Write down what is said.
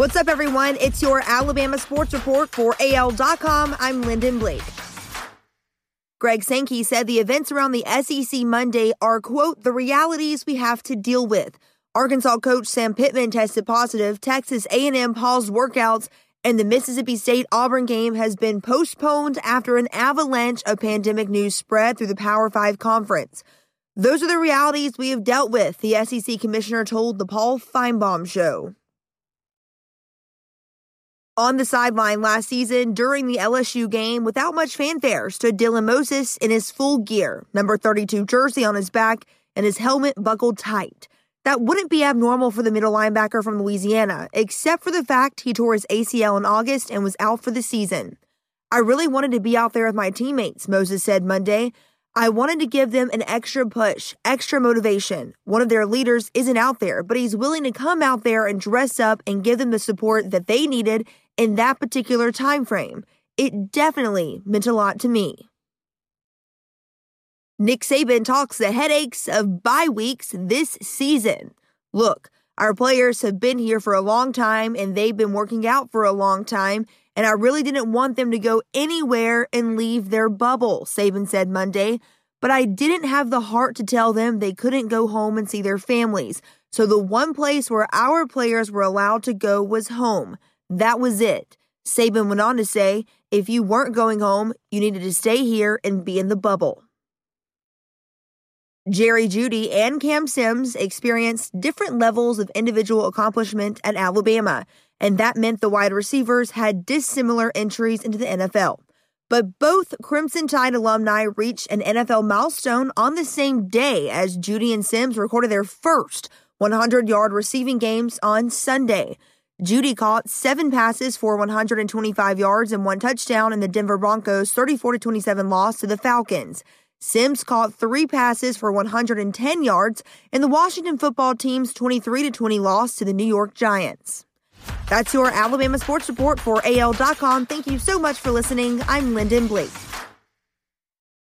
What's up, everyone? It's your Alabama Sports Report for AL.com. I'm Lyndon Blake. Greg Sankey said the events around the SEC Monday are, quote, the realities we have to deal with. Arkansas coach Sam Pittman tested positive. Texas A&M paused workouts, and the Mississippi State Auburn game has been postponed after an avalanche of pandemic news spread through the Power 5 conference. Those are the realities we have dealt with, the SEC commissioner told the Paul Finebaum show on the sideline last season during the LSU game without much fanfare stood Dylan Moses in his full gear, number 32 jersey on his back, and his helmet buckled tight. That wouldn't be abnormal for the middle linebacker from Louisiana, except for the fact he tore his ACL in August and was out for the season. I really wanted to be out there with my teammates, Moses said Monday. I wanted to give them an extra push, extra motivation. One of their leaders isn't out there, but he's willing to come out there and dress up and give them the support that they needed in that particular time frame. It definitely meant a lot to me. Nick Saban talks the headaches of bye weeks this season. Look, our players have been here for a long time and they've been working out for a long time, and I really didn't want them to go anywhere and leave their bubble, Saban said Monday. But I didn't have the heart to tell them they couldn't go home and see their families. So the one place where our players were allowed to go was home. That was it. Saban went on to say, if you weren't going home, you needed to stay here and be in the bubble. Jerry Jeudy and Cam Sims experienced different levels of individual accomplishment at Alabama, and that meant the wide receivers had dissimilar entries into the NFL. But both Crimson Tide alumni reached an NFL milestone on the same day as Jeudy and Sims recorded their first 100 yard receiving games on Sunday. Jeudy caught seven passes for 125 yards and one touchdown in the Denver Broncos' 34 27 loss to the Falcons. Sims caught three passes for 110 yards in the Washington football team's 23 20 loss to the New York Giants. That's your Alabama Sports Report for AL.com. Thank you so much for listening. I'm Lyndon Blake.